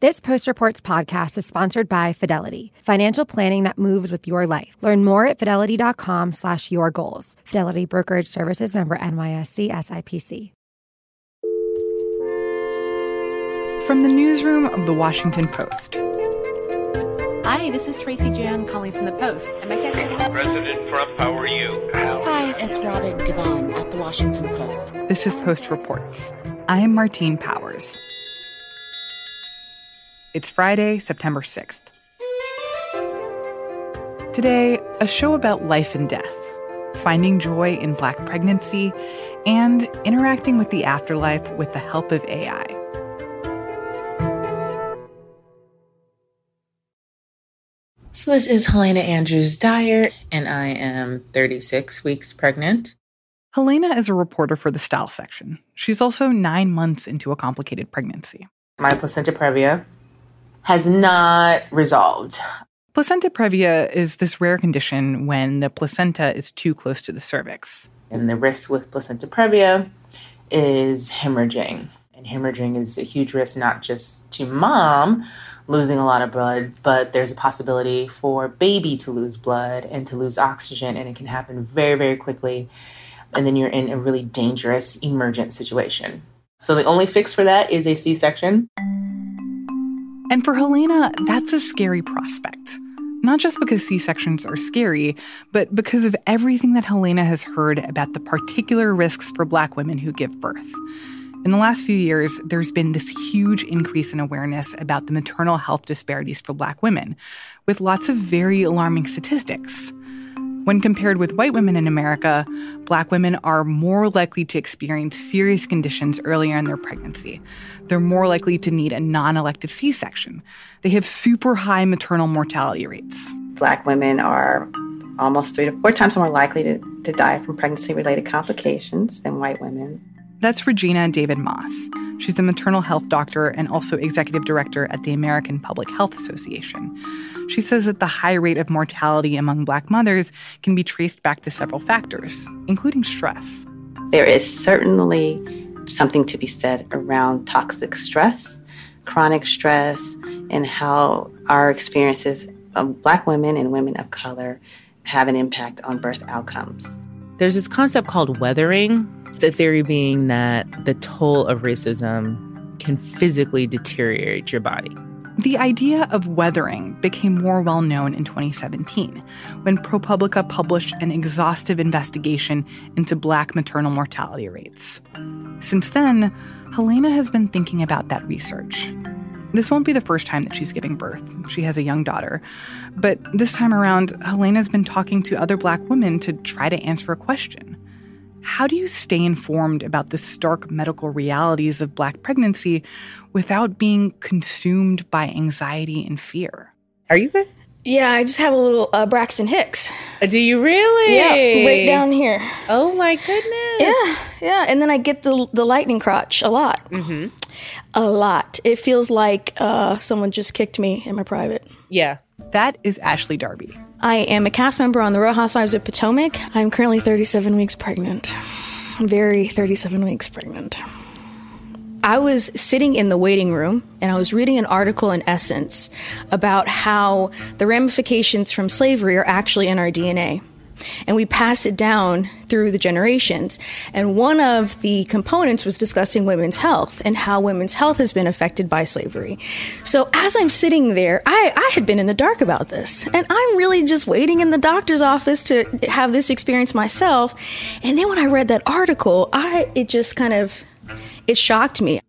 This Post Reports podcast is sponsored by Fidelity, financial planning that moves with your life. Learn more at fidelity.com slash your goals. Fidelity Brokerage Services member NYSE SIPC. From the newsroom of the Washington Post. Hi, this is Tracy Jan calling from the Post. Am I catching President Trump, how are you? Hi, it's Robin Givhan at the Washington Post. This is Post Reports. I am Martine Powers. It's Friday, September 6th. Today, a show about life and death, finding joy in Black pregnancy, and interacting with the afterlife with the help of AI. So, this is Helena Andrews Dyer, and I am 36 weeks pregnant. Helena is a reporter for the Style section. She's also nine months into a complicated pregnancy. My placenta previa has not resolved. Placenta previa is this rare condition when the placenta is too close to the cervix. And the risk with placenta previa is hemorrhaging. And hemorrhaging is a huge risk, not just to mom losing a lot of blood, but there's a possibility for baby to lose blood and to lose oxygen, and it can happen very, very quickly. And then you're in a really dangerous emergent situation. So the only fix for that is a C section. And for Helena, that's a scary prospect. Not just because C sections are scary, but because of everything that Helena has heard about the particular risks for Black women who give birth. In the last few years, there's been this huge increase in awareness about the maternal health disparities for Black women, with lots of very alarming statistics. When compared with white women in America, black women are more likely to experience serious conditions earlier in their pregnancy. They're more likely to need a non elective C section. They have super high maternal mortality rates. Black women are almost three to four times more likely to, to die from pregnancy related complications than white women. That's Regina Davis Moss. She's a maternal health doctor and also executive director at the American Public Health Association. She says that the high rate of mortality among Black mothers can be traced back to several factors, including stress. There is certainly something to be said around toxic stress, chronic stress, and how our experiences of Black women and women of color have an impact on birth outcomes. There's this concept called weathering the theory being that the toll of racism can physically deteriorate your body. The idea of weathering became more well known in 2017 when ProPublica published an exhaustive investigation into Black maternal mortality rates. Since then, Helena has been thinking about that research. This won't be the first time that she's giving birth. She has a young daughter. But this time around, Helena's been talking to other Black women to try to answer a question how do you stay informed about the stark medical realities of Black pregnancy without being consumed by anxiety and fear? Are you good? Yeah, I just have a little uh, Braxton Hicks. Uh, do you really? Yeah, right down here. Oh my goodness. Yeah, yeah, and then I get the the lightning crotch a lot. Mm-hmm. A lot. It feels like uh, someone just kicked me in my private. Yeah. That is Ashley Darby. I am a cast member on The Real Housewives of Potomac. I'm currently 37 weeks pregnant. Very 37 weeks pregnant. I was sitting in the waiting room and I was reading an article in Essence about how the ramifications from slavery are actually in our DNA and we pass it down through the generations. And one of the components was discussing women's health and how women's health has been affected by slavery. So as I'm sitting there, I, I had been in the dark about this, and I'm really just waiting in the doctor's office to have this experience myself. And then when I read that article, I it just kind of it shocked me.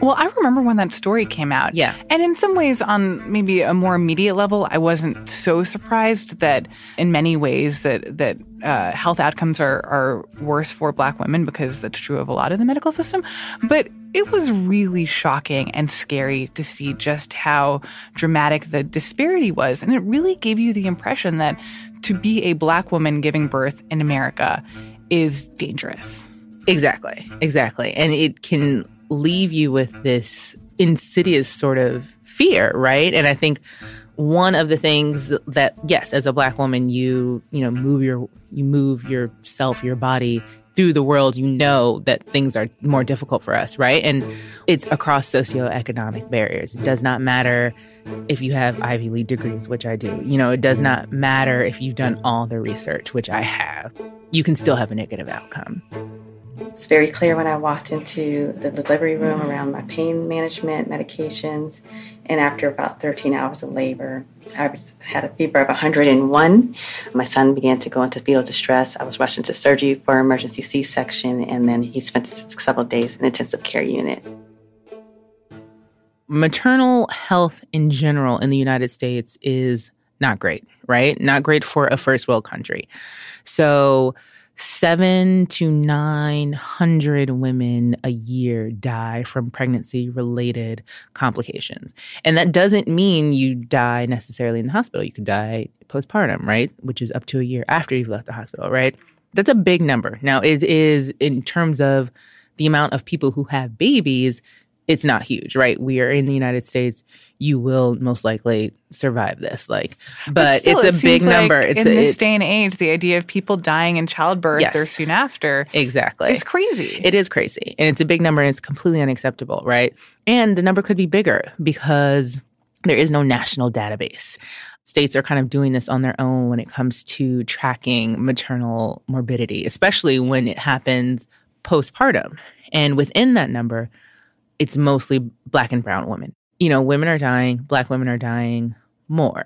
Well, I remember when that story came out. Yeah. And in some ways, on maybe a more immediate level, I wasn't so surprised that in many ways that that uh, health outcomes are, are worse for Black women because that's true of a lot of the medical system. But it was really shocking and scary to see just how dramatic the disparity was. And it really gave you the impression that to be a Black woman giving birth in America is dangerous. Exactly. Exactly. And it can leave you with this insidious sort of fear, right? And I think one of the things that yes, as a black woman, you you know move your you move yourself, your body through the world, you know that things are more difficult for us, right? And it's across socioeconomic barriers. It does not matter if you have Ivy League degrees, which I do. You know, it does not matter if you've done all the research, which I have. You can still have a negative outcome. It's very clear when I walked into the delivery room around my pain management medications. And after about 13 hours of labor, I was, had a fever of 101. My son began to go into fetal distress. I was rushed into surgery for emergency C section, and then he spent several days in intensive care unit. Maternal health in general in the United States is not great, right? Not great for a first world country. So, seven to 900 women a year die from pregnancy related complications. And that doesn't mean you die necessarily in the hospital. You could die postpartum, right? Which is up to a year after you've left the hospital, right? That's a big number. Now, it is in terms of the amount of people who have babies, it's not huge, right? We are in the United States. You will most likely survive this. Like, but, But still, it's it a big seems like number. It's in a, this it's, day and age, the idea of people dying in childbirth Yes. or soon after, exactly, it's crazy. It is crazy. And it's a big number and it's completely unacceptable, right? And the number could be bigger because there is no national database. States are kind of doing this on their own when it comes to tracking maternal morbidity, especially when it happens postpartum. And within that number, it's mostly black and brown women. You know, women are dying, black women are dying more.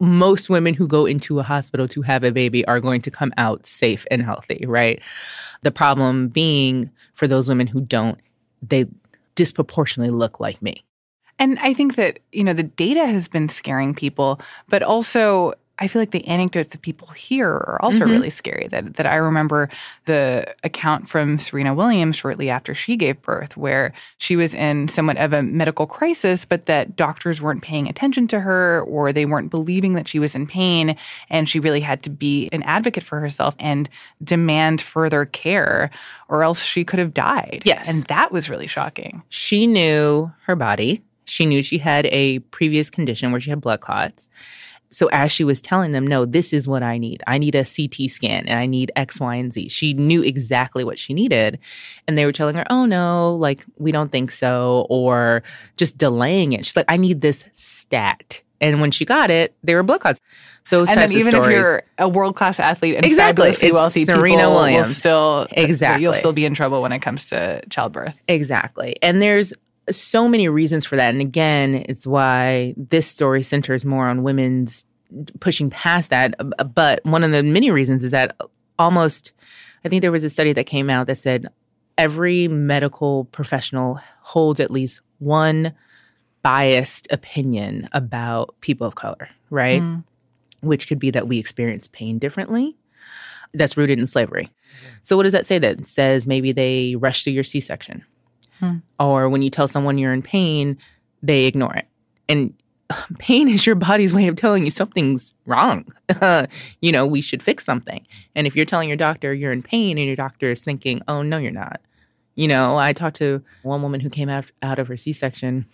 Most women who go into a hospital to have a baby are going to come out safe and healthy, right? The problem being for those women who don't, they disproportionately look like me. And I think that, you know, the data has been scaring people, but also I feel like the anecdotes that people hear are also Mhm. really scary. That that I remember the account from Serena Williams shortly after she gave birth, where she was in somewhat of a medical crisis, but that doctors weren't paying attention to her or they weren't believing that she was in pain. And she really had to be an advocate for herself and demand further care, or else she could have died. Yes. And that was really shocking. She knew her body. She knew she had a previous condition where she had blood clots. So as she was telling them, no, this is what I need. I need a CT scan and I need X, Y, and Z. She knew exactly what she needed. And they were telling her, oh no, like we don't think so, or just delaying it. She's like, I need this stat. And when she got it, they were blood clots. Those and then types of even if you're a world class athlete and Exactly. fabulously wealthy, Serena Williams. still Exactly. you'll still be in trouble when it comes to childbirth. Exactly. And there's so many reasons for that. And again, it's why this story centers more on women's pushing past that. But one of the many reasons is that almost, I think there was a study that came out that said every medical professional holds at least one biased opinion about people of color, right? Mm-hmm. Which could be that we experience pain differently. That's rooted in slavery. So, what does that say then? It says maybe they rush through your C section. Or when you tell someone you're in pain, they ignore it. And pain is your body's way of telling you something's wrong. you know, we should fix something. And if you're telling your doctor you're in pain and your doctor is thinking, oh, no, you're not. You know, I talked to one woman who came out, out of her C section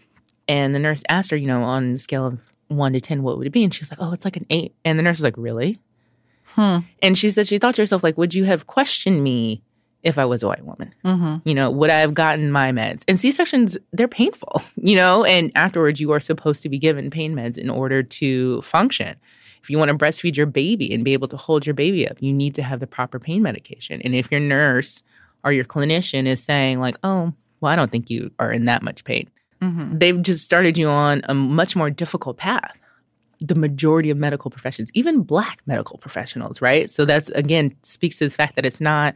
and the nurse asked her, you know, on a scale of one to 10, what would it be? And she was like, oh, it's like an eight. And the nurse was like, really? Hmm. And she said she thought to herself, like, would you have questioned me if I was a white woman? Mm-hmm. You know, would I have gotten my meds? And C sections, they're painful, you know, and afterwards you are supposed to be given pain meds in order to function. If you want to breastfeed your baby and be able to hold your baby up, you need to have the proper pain medication. And if your nurse or your clinician is saying, like, oh, well, I don't think you are in that much pain, mm-hmm. they've just started you on a much more difficult path the majority of medical professions, even black medical professionals, right? So that's again speaks to the fact that it's not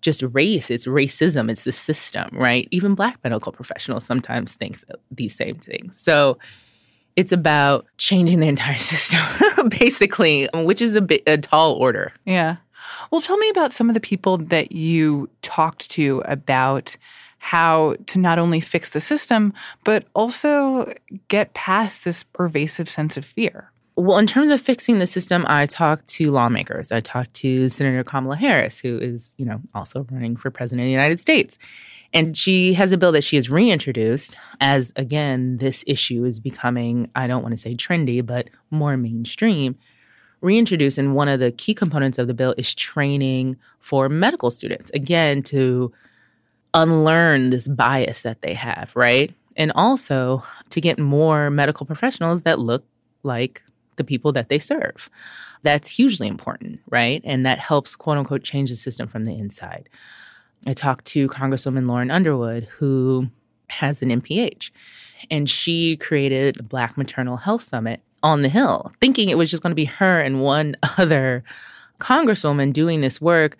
just race, it's racism, it's the system, right? Even black medical professionals sometimes think these same things. So it's about changing the entire system, basically, which is a bit a tall order. Yeah. Well, tell me about some of the people that you talked to about how to not only fix the system, but also get past this pervasive sense of fear. Well, in terms of fixing the system, I talked to lawmakers. I talked to Senator Kamala Harris, who is, you know, also running for president of the United States. And she has a bill that she has reintroduced as, again, this issue is becoming, I don't want to say trendy, but more mainstream, reintroduce. And one of the key components of the bill is training for medical students, again, to unlearn this bias that they have, right? And also to get more medical professionals that look like the people that they serve. That's hugely important, right? And that helps, quote unquote, change the system from the inside. I talked to Congresswoman Lauren Underwood, who has an MPH, and she created the Black Maternal Health Summit on the Hill, thinking it was just going to be her and one other congresswoman doing this work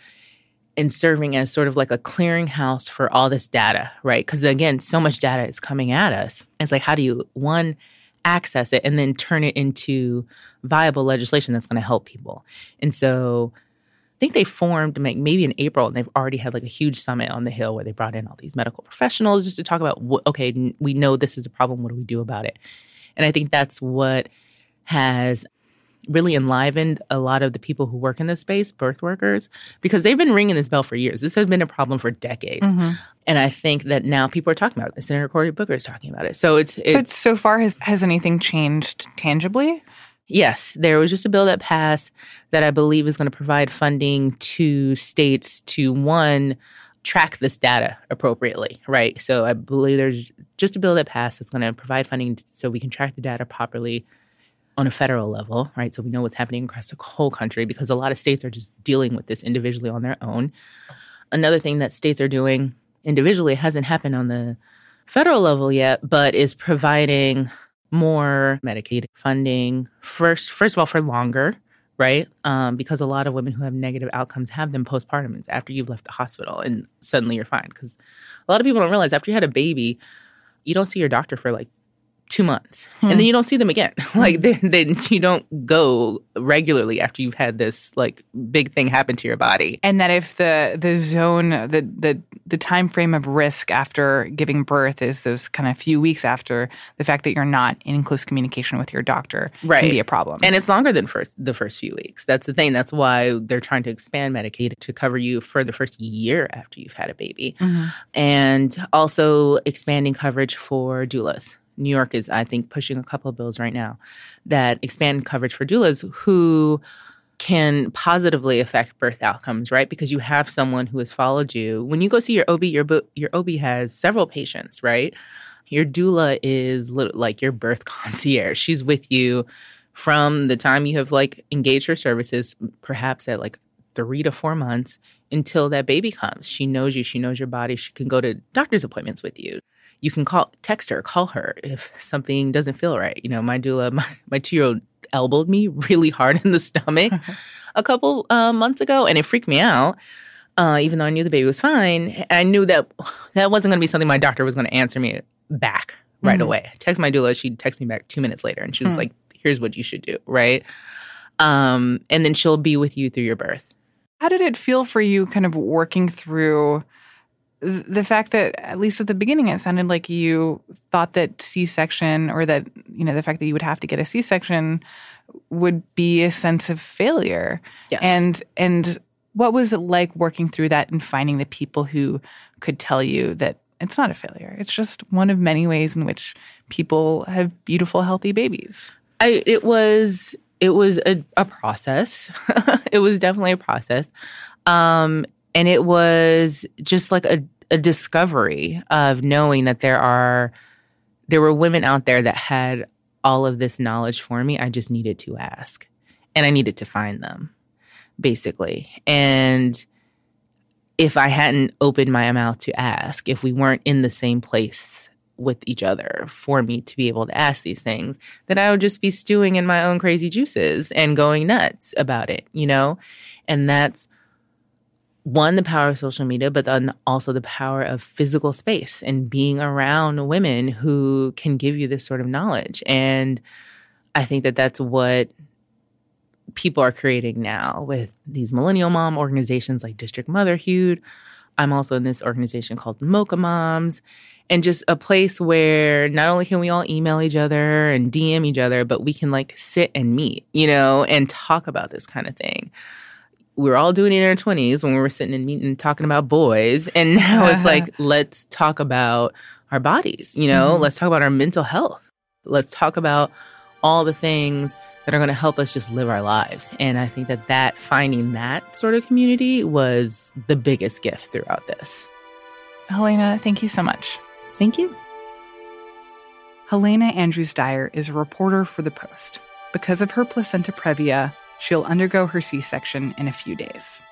and serving as sort of like a clearinghouse for all this data, right? Because again, so much data is coming at us. It's like, how do you, one, access it and then turn it into viable legislation that's going to help people? And so I think they formed like maybe in April and they've already had like a huge summit on the Hill where they brought in all these medical professionals just to talk about, okay, we know this is a problem. What do we do about it? And I think that's what has really enlivened a lot of the people who work in this space, birth workers, because they've been ringing this bell for years. This has been a problem for decades. Mm-hmm. And I think that now people are talking about it. Senator Cory Booker is talking about it. So it's, it's But so far has has anything changed tangibly? Yes, there was just a bill that passed that I believe is going to provide funding to states to one track this data appropriately, right? So I believe there's just a bill that passed that's going to provide funding so we can track the data properly on a federal level, right? So we know what's happening across the whole country because a lot of states are just dealing with this individually on their own. Another thing that states are doing individually hasn't happened on the federal level yet, but is providing more Medicaid funding first, first of all, for longer, right? Um, because a lot of women who have negative outcomes have them postpartum. After you've left the hospital and suddenly you're fine. Because a lot of people don't realize after you had a baby, you don't see your doctor for like two months hmm. and then you don't see them again. Like then you don't go regularly after you've had this like big thing happen to your body. And that if the the zone the the the time frame of risk after giving birth is those kind of few weeks after the fact that you're not in close communication with your doctor right. can be a problem. And it's longer than first the first few weeks. That's the thing. That's why they're trying to expand medicaid to cover you for the first year after you've had a baby. Mm-hmm. and also expanding coverage for doulas New York is, I think, pushing a couple of bills right now that expand coverage for doulas who can positively affect birth outcomes, right? Because you have someone who has followed you. When you go see your OB, your your OB has several patients, right? Your doula is like your birth concierge. She's with you from the time you have like engaged her services, perhaps at like three to four months until that baby comes. She knows you. She knows your body. She can go to doctor's appointments with you you can call, text her, call her if something doesn't feel right. You know, my doula, my, my two year old elbowed me really hard in the stomach a couple uh, months ago, and it freaked me out. Uh, even though I knew the baby was fine, I knew that that wasn't going to be something my doctor was going to answer me back right mm-hmm. away. text my doula, she'd text me back two minutes later, and she was mm-hmm. like, "Here's what you should do," right? Um, and then she'll be with you through your birth. How did it feel for you, kind of working through? The fact that at least at the beginning it sounded like you thought that c-section or that you know the fact that you would have to get a c-section would be a sense of failure. Yes. and and what was it like working through that and finding the people who could tell you that it's not a failure? It's just one of many ways in which people have beautiful healthy babies. I, it was it was a, a process. It was definitely a process. Um, and it was just like a, a discovery of knowing that there are there were women out there that had all of this knowledge for me. I just needed to ask. And I needed to find them, basically. And if I hadn't opened my mouth to ask, if we weren't in the same place with each other for me to be able to ask these things, then I would just be stewing in my own crazy juices and going nuts about it, you know? And that's one, the power of social media, but then also the power of physical space and being around women who can give you this sort of knowledge. And I think that that's what people are creating now with these millennial mom organizations like District Motherhood. I'm also in this organization called Mocha Moms, and just a place where not only can we all email each other and DM each other, but we can like sit and meet, you know, and talk about this kind of thing we were all doing it in our 20s when we were sitting and meeting talking about boys. And now it's like, let's talk about our bodies, you know, mm-hmm. let's talk about our mental health. Let's talk about all the things that are going to help us just live our lives. And I think that that finding that sort of community was the biggest gift throughout this. Helena, thank you so much. Thank you. Helena Andrews Dyer is a reporter for The Post. Because of her placenta previa, she'll undergo her C section in a few days.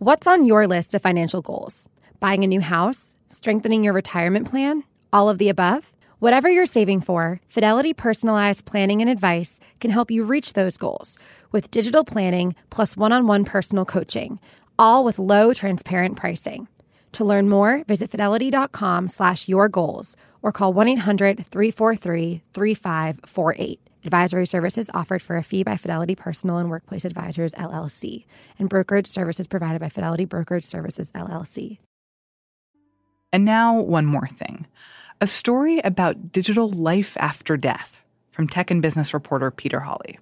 What's on your list of financial goals? Buying a new house? Strengthening your retirement plan? All of the above? Whatever you're saving for, Fidelity Personalized Planning and Advice can help you reach those goals with digital planning plus one on one personal coaching, all with low, transparent pricing. To learn more, visit fidelity.com slash your goals or call 1 800 343 3548. Advisory services offered for a fee by Fidelity Personal and Workplace Advisors, LLC, and brokerage services provided by Fidelity Brokerage Services, LLC. And now, one more thing a story about digital life after death from tech and business reporter Peter Holley.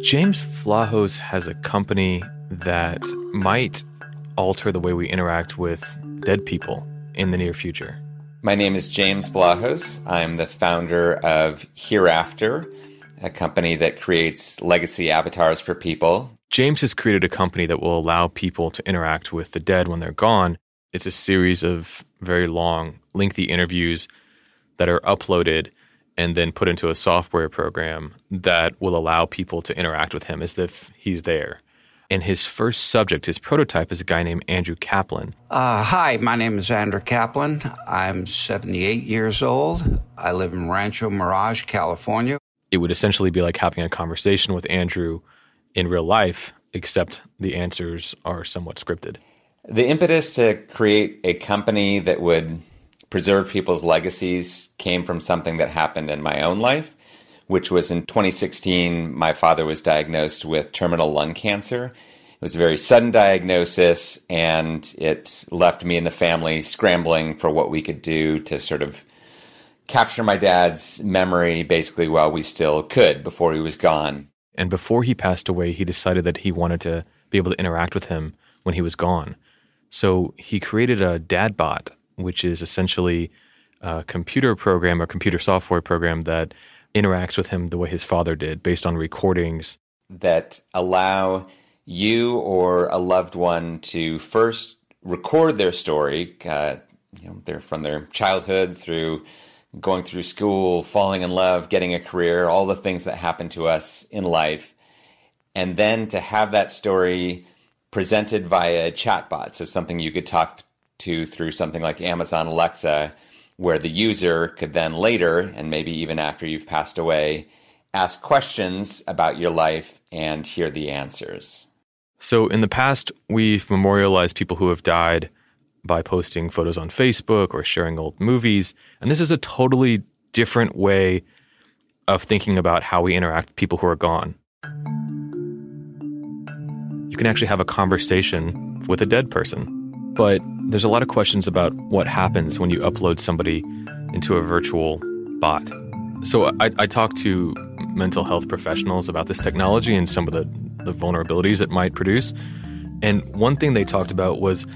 James Vlahos has a company that might alter the way we interact with dead people in the near future. My name is James Vlahos. I'm the founder of Hereafter, a company that creates legacy avatars for people. James has created a company that will allow people to interact with the dead when they're gone. It's a series of very long, lengthy interviews that are uploaded and then put into a software program that will allow people to interact with him as if he's there. And his first subject, his prototype, is a guy named Andrew Kaplan. Uh, hi, my name is Andrew Kaplan. I'm 78 years old. I live in Rancho Mirage, California. It would essentially be like having a conversation with Andrew in real life, except the answers are somewhat scripted. The impetus to create a company that would preserve people's legacies came from something that happened in my own life which was in 2016. My father was diagnosed with terminal lung cancer. It was a very sudden diagnosis, and it left me and the family scrambling for what we could do to sort of capture my dad's memory basically while we still could before he was gone. And before he passed away, he decided that he wanted to be able to interact with him when he was gone. So he created a DadBot, which is essentially a computer program or computer software program that interacts with him the way his father did based on recordings that allow you or a loved one to first record their story uh, you know they're from their childhood through going through school falling in love getting a career all the things that happen to us in life. And then to have that story presented via chatbot so something you could talk to through something like amazon alexa where the user could then later, and maybe even after you've passed away, ask questions about your life and hear the answers. So, in the past, we've memorialized people who have died by posting photos on Facebook or sharing old movies. And this is a totally different way of thinking about how we interact with people who are gone. You can actually have a conversation with a dead person. But there's a lot of questions about what happens when you upload somebody into a virtual bot. So I, I talked to mental health professionals about this technology and some of the, the vulnerabilities it might produce. And one thing they talked about was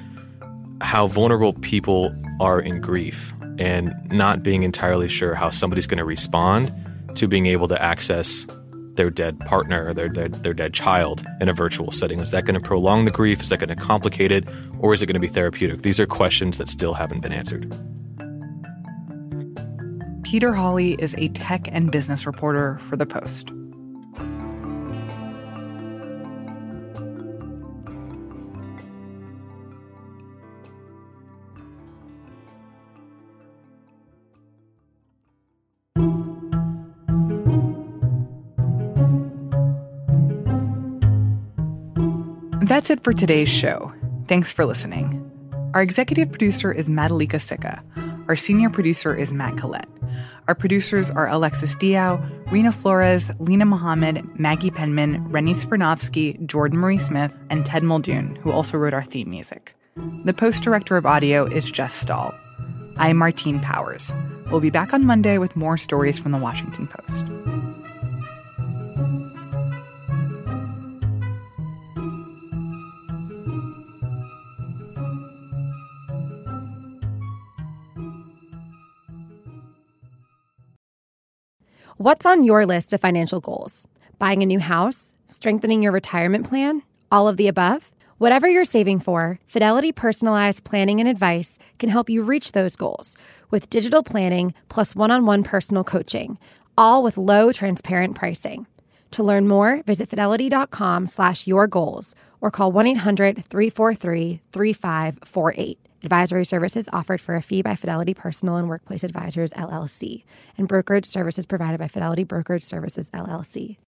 how vulnerable people are in grief and not being entirely sure how somebody's going to respond to being able to access their dead partner or their, their, their dead child in a virtual setting? Is that going to prolong the grief? Is that going to complicate it? Or is it going to be therapeutic? These are questions that still haven't been answered. Peter Holley is a tech and business reporter for The Post. That's it for today's show. Thanks for listening. Our executive producer is Madhulika Sikka. Our senior producer is Matt Collette. Our producers are Alexis Diao, Reena Flores, Lena Mohammed, Maggie Penman, Rennie Svirnovskiy, Jordan Marie Smith, and Ted Muldoon, who also wrote our theme music. The post director of audio is Jess Stahl. I'm Martine Powers. We'll be back on Monday with more stories from the Washington Post. What's on your list of financial goals? Buying a new house? Strengthening your retirement plan? All of the above? Whatever you're saving for, Fidelity Personalized Planning and Advice can help you reach those goals with digital planning plus one on one personal coaching, all with low, transparent pricing. To learn more, visit fidelity.com slash your goals or call 1 800 343 3548. Advisory services offered for a fee by Fidelity Personal and Workplace Advisors, LLC, and brokerage services provided by Fidelity Brokerage Services, LLC.